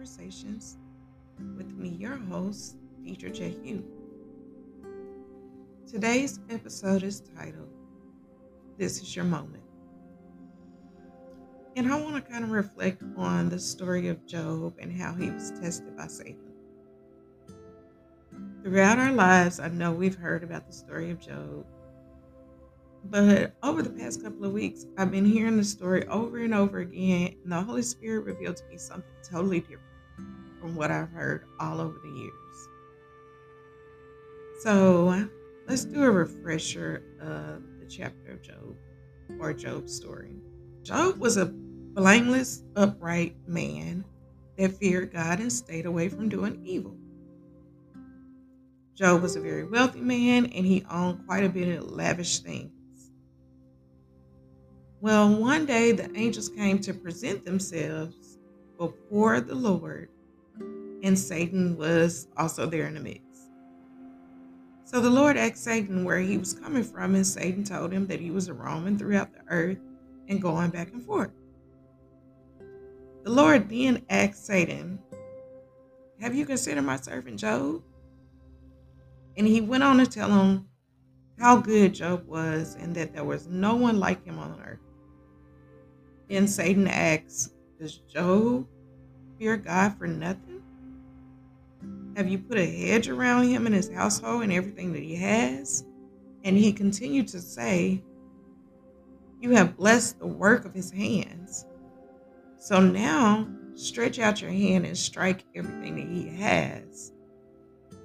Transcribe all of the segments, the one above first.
Conversations with me, your host, Dedra Jai Hue. Today's episode is titled This is Your Moment. And I want to kind of reflect on the story of Job and how he was tested by Satan. Throughout our lives, I know we've heard about the story of Job but over the past couple of weeks, I've been hearing the story over and over again, and the Holy Spirit revealed to me something totally different from what I've heard all over the years. So let's do a refresher of the chapter of Job or Job's story. Job was a blameless, upright man that feared God and stayed away from doing evil. Job was a very wealthy man and he owned quite a bit of lavish things. Well, one day the angels came to present themselves before the Lord, and Satan was also there in the mix. So the Lord asked Satan where he was coming from, and Satan told him that he was roaming throughout the earth and going back and forth. The Lord then asked Satan, Have you considered my servant Job? And he went on to tell him how good Job was and that there was no one like him on earth. Then Satan asks, Does Job fear God for nothing? Have you put a hedge around him and his household and everything that he has? And he continued to say, You have blessed the work of his hands. So now stretch out your hand and strike everything that he has,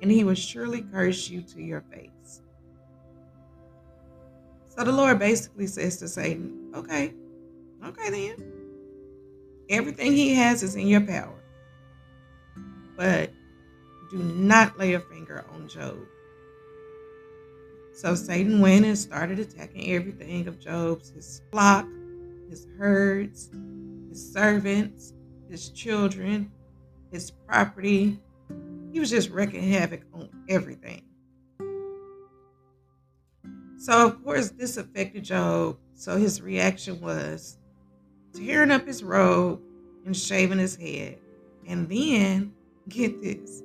and he will surely curse you to your face. So the Lord basically says to Satan, Okay, Okay, then. Everything he has is in your power. But do not lay a finger on Job. So Satan went and started attacking everything of Job's his flock, his herds, his servants, his children, his property. He was just wreaking havoc on everything. So, of course, this affected Job. So his reaction was tearing up his robe and shaving his head. And then, get this,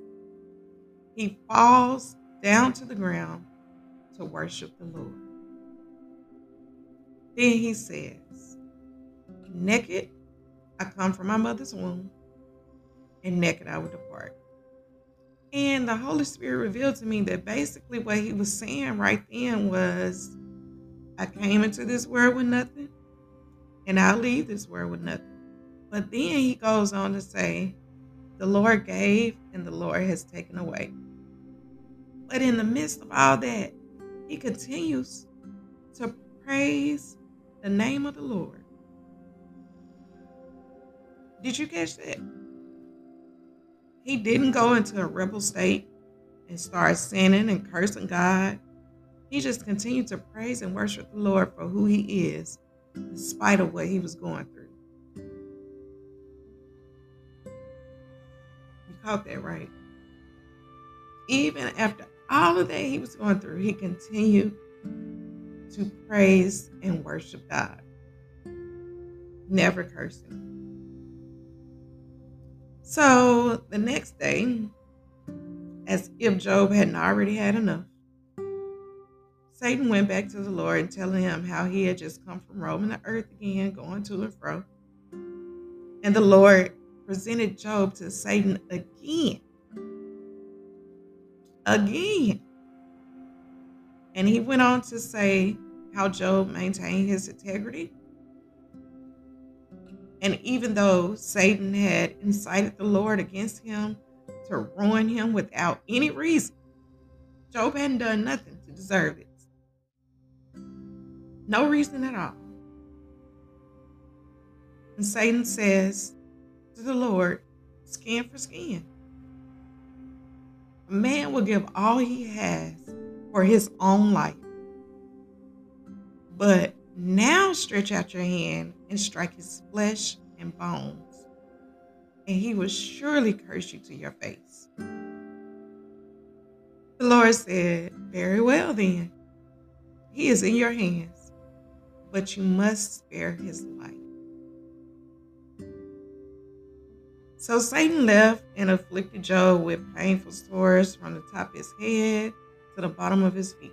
he falls down to the ground to worship the Lord. Then he says, Naked I come from my mother's womb, and naked I will depart. And the Holy Spirit revealed to me that basically what he was saying right then was, I came into this world with nothing, and I'll leave this world with nothing. But then he goes on to say, The Lord gave and the Lord has taken away. But in the midst of all that, he continues to praise the name of the Lord. Did you catch that? He didn't go into a rebel state and start sinning and cursing God. He just continued to praise and worship the Lord for who he is in spite of what he was going through. You caught that right. Even after all of that he was going through, he continued to praise and worship God, never cursing. So the next day, as if Job hadn't already had enough, Satan went back to the Lord and telling him how he had just come from roaming the earth again, going to and fro. And the Lord presented Job to Satan again. Again. And he went on to say how Job maintained his integrity. And even though Satan had incited the Lord against him to ruin him without any reason, Job hadn't done nothing to deserve it. No reason at all. And Satan says to the Lord, skin for skin. A man will give all he has for his own life. But now stretch out your hand and strike his flesh and bones, and he will surely curse you to your face. The Lord said, Very well, then. He is in your hands but you must spare his life. So Satan left and afflicted Job with painful sores from the top of his head to the bottom of his feet.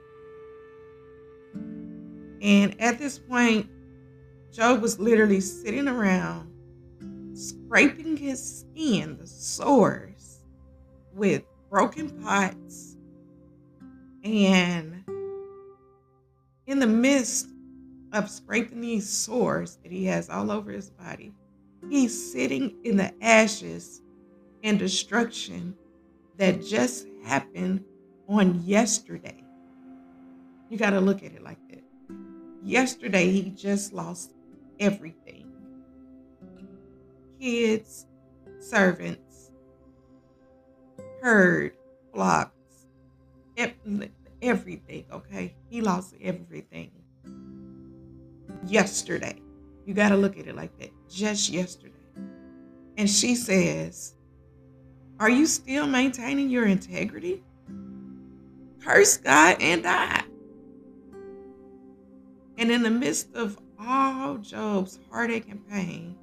And at this point, Job was literally sitting around scraping his skin, the sores, with broken pots. And in the midst of scraping these sores that he has all over his body, he's sitting in the ashes and destruction that just happened on yesterday. You got to look at it like that. Yesterday, he just lost everything kids, servants, herd, flocks, everything, okay? He lost everything yesterday. You got to look at it like that. Just yesterday. And she says, Are you still maintaining your integrity? Curse God and die. And in the midst of all Job's heartache and pain,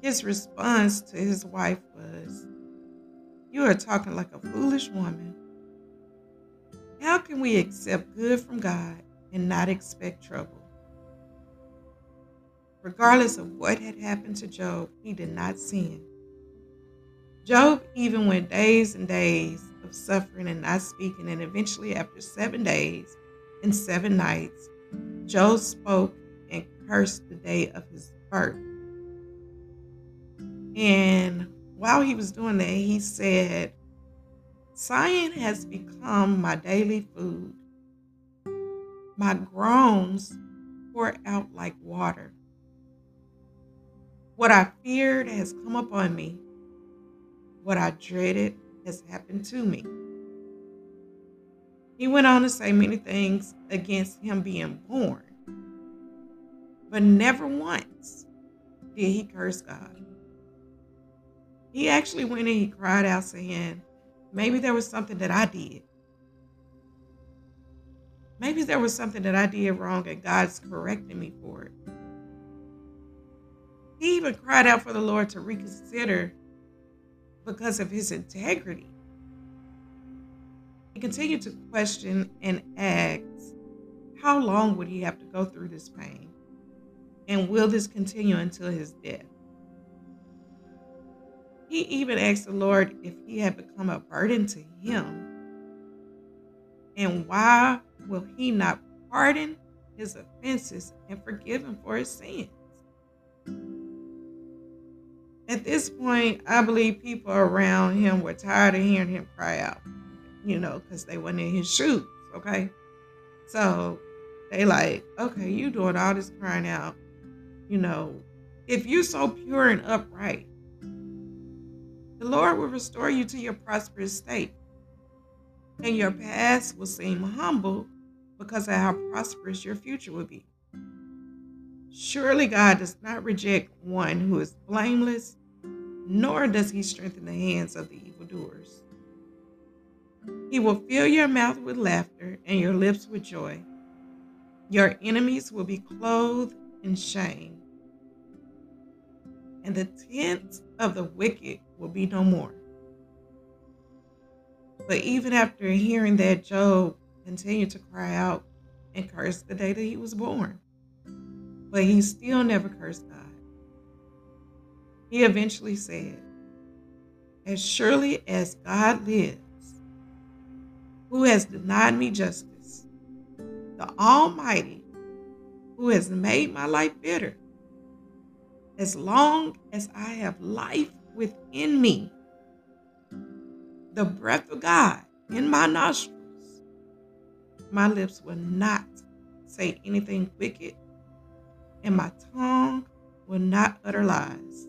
his response to his wife was, You are talking like a foolish woman. How can we accept good from God and not expect trouble? Regardless of what had happened to Job, he did not sin. Job even went days and days of suffering and not speaking, and eventually, after seven days and seven nights, Job spoke and cursed the day of his birth. And while he was doing that, he said, Sighing has become my daily food. My groans pour out like water. What I feared has come upon me. What I dreaded has happened to me. He went on to say many things against him being born, but never once did he curse God. He actually went and he cried out, saying, Maybe there was something that I did. Maybe there was something that I did wrong and God's correcting me for it. He even cried out for the Lord to reconsider because of his integrity. He continued to question and ask, How long would he have to go through this pain? And will this continue until his death? He even asked the Lord if he had become a burden to him. And why will he not pardon his offenses and forgive him for his sins? At this point, I believe people around him were tired of hearing him cry out, you know, because they weren't in his shoes, okay? So they like, okay, you doing all this crying out, you know, if you're so pure and upright, the Lord will restore you to your prosperous state. And your past will seem humble because of how prosperous your future will be. Surely God does not reject one who is blameless, nor does he strengthen the hands of the evildoers. He will fill your mouth with laughter and your lips with joy. Your enemies will be clothed in shame, and the tents of the wicked will be no more. But even after hearing that, Job continued to cry out and curse the day that he was born. But he still never cursed God. He eventually said, As surely as God lives, who has denied me justice, the Almighty, who has made my life bitter, as long as I have life within me, the breath of God in my nostrils, my lips will not say anything wicked, and my tongue will not utter lies.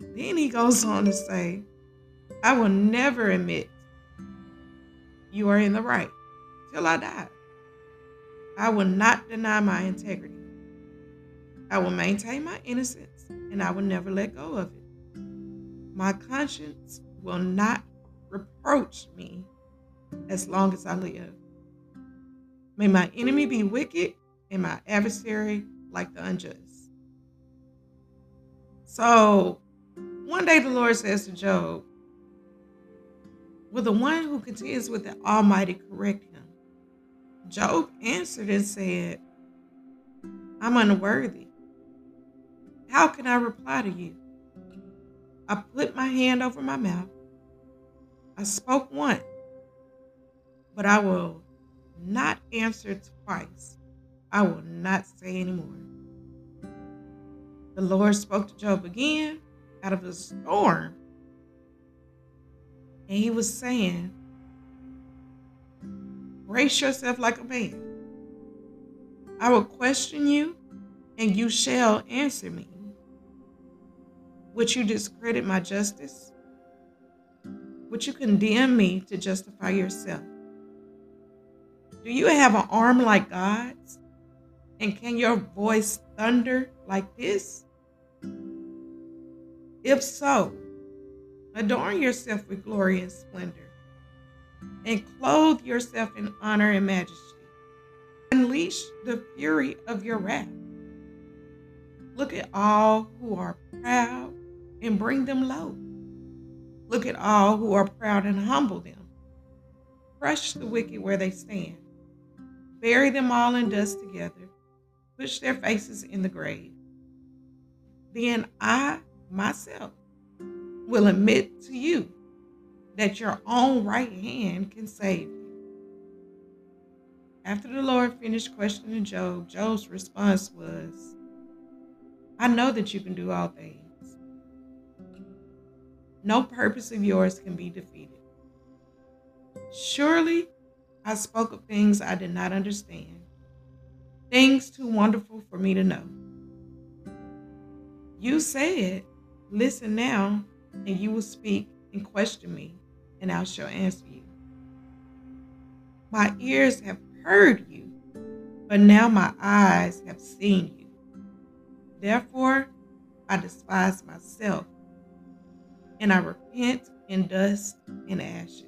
Then he goes on to say, I will never admit you are in the right till I die. I will not deny my integrity. I will maintain my innocence and I will never let go of it. My conscience will not reproach me as long as I live. May my enemy be wicked and my adversary like the unjust. So One day the Lord says to Job, Will the one who contends with the Almighty correct him? Job answered and said, I'm unworthy. How can I reply to you? I put my hand over my mouth. I spoke once, but I will not answer twice. I will not say anymore. The Lord spoke to Job again out of a storm. And he was saying, Brace yourself like a man. I will question you, and you shall answer me. Would you discredit my justice? Would you condemn me to justify yourself? Do you have an arm like God's? And can your voice thunder like this? If so, adorn yourself with glory and splendor, and clothe yourself in honor and majesty. Unleash the fury of your wrath. Look at all who are proud and bring them low. Look at all who are proud and humble them. Crush the wicked where they stand. Bury them all in dust together. Push their faces in the grave. Then I, myself, will admit to you that your own right hand can save you. After the Lord finished questioning Job, Job's response was, I know that you can do all things no purpose of yours can be defeated. Surely I spoke of things I did not understand, things too wonderful for me to know. You say it, Listen now, and you will speak and question me, and I shall answer you. My ears have heard you, but now my eyes have seen you. Therefore, I despise myself and I repent in dust and ashes.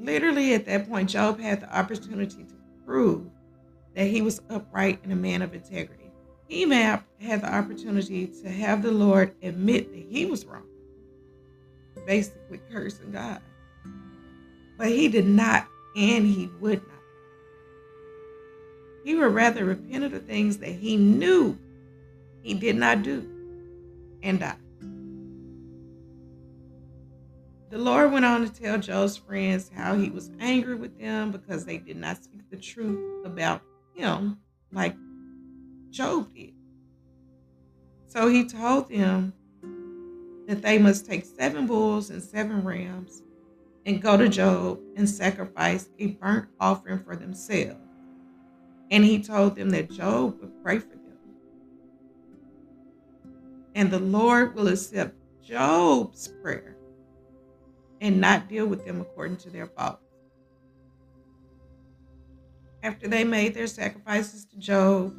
Literally, at that point, Job had the opportunity to prove that he was upright and a man of integrity. He have had the opportunity to have the Lord admit that he was wrong, basically cursing God. But he did not, and he would not. He would rather repent of the things that he knew he did not do and die. The Lord went on to tell Job's friends how he was angry with them because they did not speak the truth about him like Job did. So he told them that they must take seven bulls and seven rams and go to Job and sacrifice a burnt offering for themselves. And he told them that Job would pray for them. And the Lord will accept Job's prayer and not deal with them according to their faults. After they made their sacrifices to Job,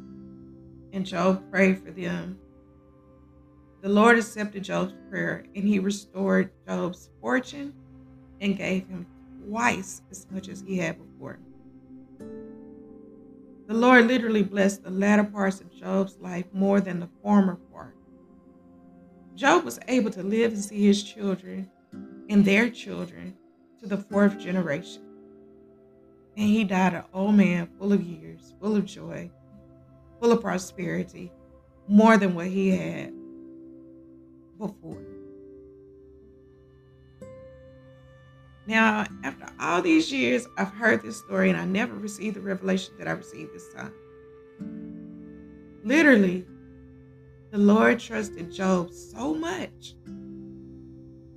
and Job prayed for them, the Lord accepted Job's prayer and he restored Job's fortune and gave him twice as much as he had before. The Lord literally blessed the latter parts of Job's life more than the former part. Job was able to live and see his children and their children to the fourth generation. And he died an old man full of years, full of joy, full of prosperity, more than what he had before. Now, after all these years, I've heard this story and I never received the revelation that I received this time. Literally, the Lord trusted Job so much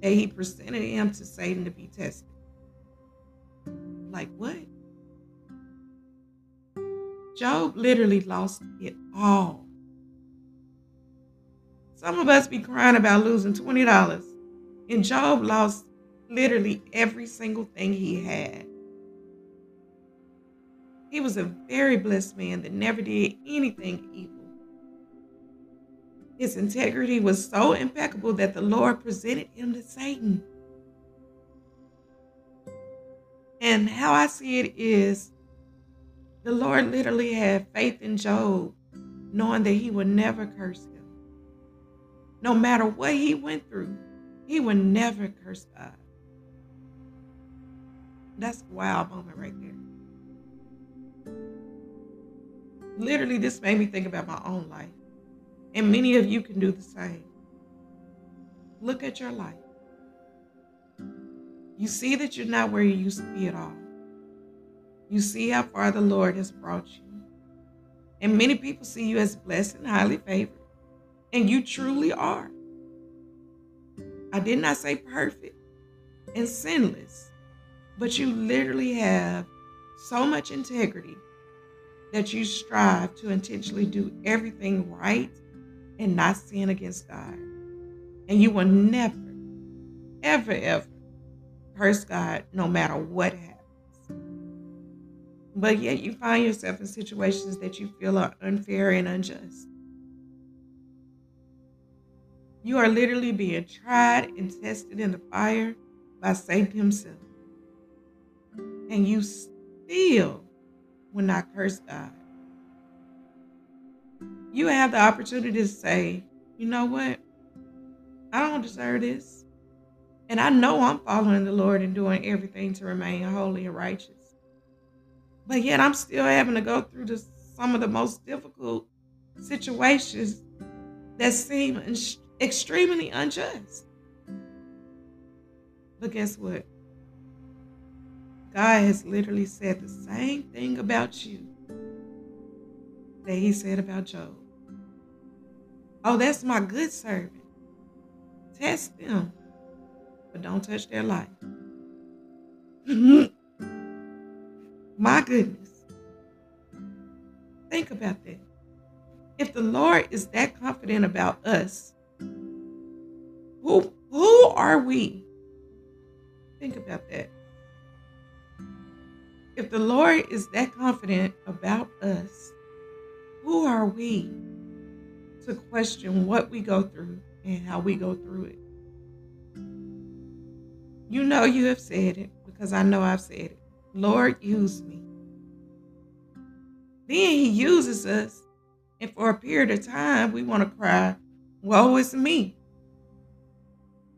that he presented him to Satan to be tested. Like what? Job literally lost it all. Some of us be crying about losing $20, and Job lost literally every single thing he had. He was a very blessed man that never did anything evil. His integrity was so impeccable that the Lord presented him to Satan. And how I see it is the Lord literally had faith in Job, knowing that he would never curse him, no matter what he went through, he would never curse God. That's a wild moment right there. Literally, this made me think about my own life. And many of you can do the same. Look at your life. You see that you're not where you used to be at all. You see how far the Lord has brought you. And many people see you as blessed and highly favored. And you truly are. I did not say perfect and sinless, but you literally have so much integrity that you strive to intentionally do everything right and not sin against God. And you will never, ever, ever curse God no matter what happens. But yet you find yourself in situations that you feel are unfair and unjust. You are literally being tried and tested in the fire by Satan himself. And you still will not curse God. You have the opportunity to say, you know what? I don't deserve this. And I know I'm following the Lord and doing everything to remain holy and righteous. But yet I'm still having to go through this, some of the most difficult situations that seem extremely unjust. But guess what? God has literally said the same thing about you that he said about Job. Oh, that's my good servant. Test them, but don't touch their life. my goodness. Think about that. If the Lord is that confident about us, who who are we? Think about that. If the Lord is that confident about us, who are we to question what we go through and how we go through it? You know you have said it because I know I've said it. Lord, use me. Then he uses us, and for a period of time, we want to cry, Woe is me.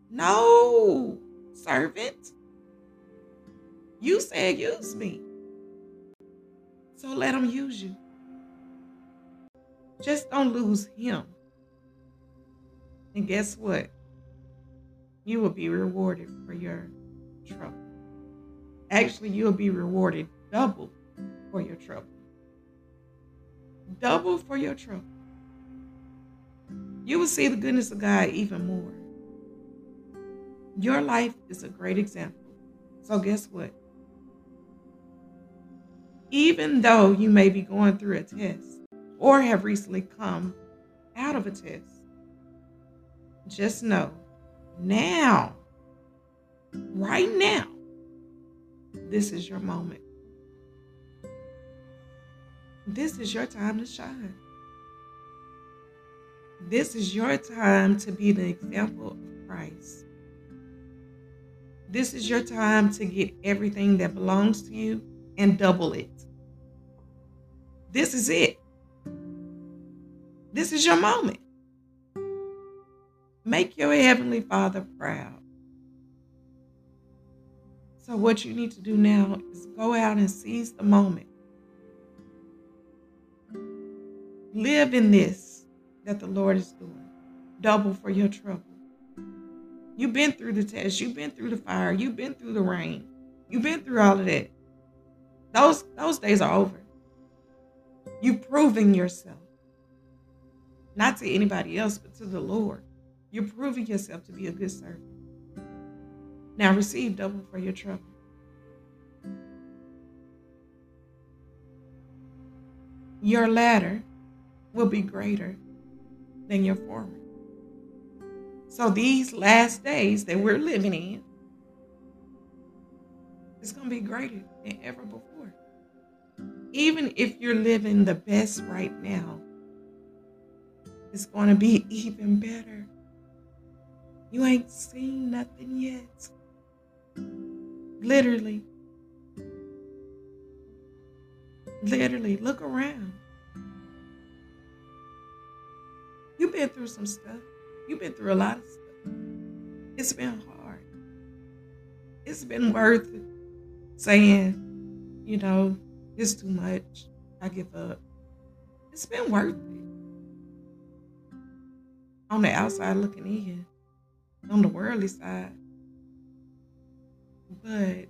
No, servant. You said use me. So let him use you. Just don't lose him. And guess what? You will be rewarded for your trouble. Actually, you'll be rewarded double for your trouble. Double for your trouble. You will see the goodness of God even more. Your life is a great example. So, guess what? Even though you may be going through a test or have recently come out of a test, just know now, right now, this is your moment. This is your time to shine. This is your time to be the example of Christ. This is your time to get everything that belongs to you and double it. This is it. This is your moment. Make your Heavenly Father proud. So, what you need to do now is go out and seize the moment. Live in this that the Lord is doing. Double for your trouble. You've been through the test, you've been through the fire, you've been through the rain, you've been through all of that. Those those days are over. You've proven yourself. Not to anybody else, but to the Lord. You're proving yourself to be a good servant. Now receive double for your trouble. Your latter will be greater than your former. So these last days that we're living in, it's going to be greater than ever before. Even if you're living the best right now, it's going to be even better. You ain't seen nothing yet. Literally. Literally, look around. You've been through some stuff. You've been through a lot of stuff. It's been hard. It's been worth saying, you know, it's too much. I give up. It's been worth it. On the outside looking in, on the worldly side. But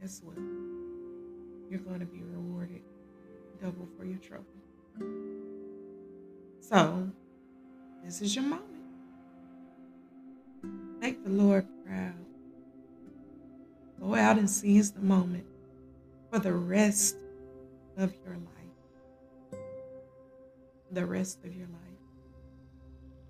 guess what? You're going to be rewarded double for your trouble. So, this is your moment. Make the Lord proud. Go out and seize the moment for the rest of your life. The rest of your life.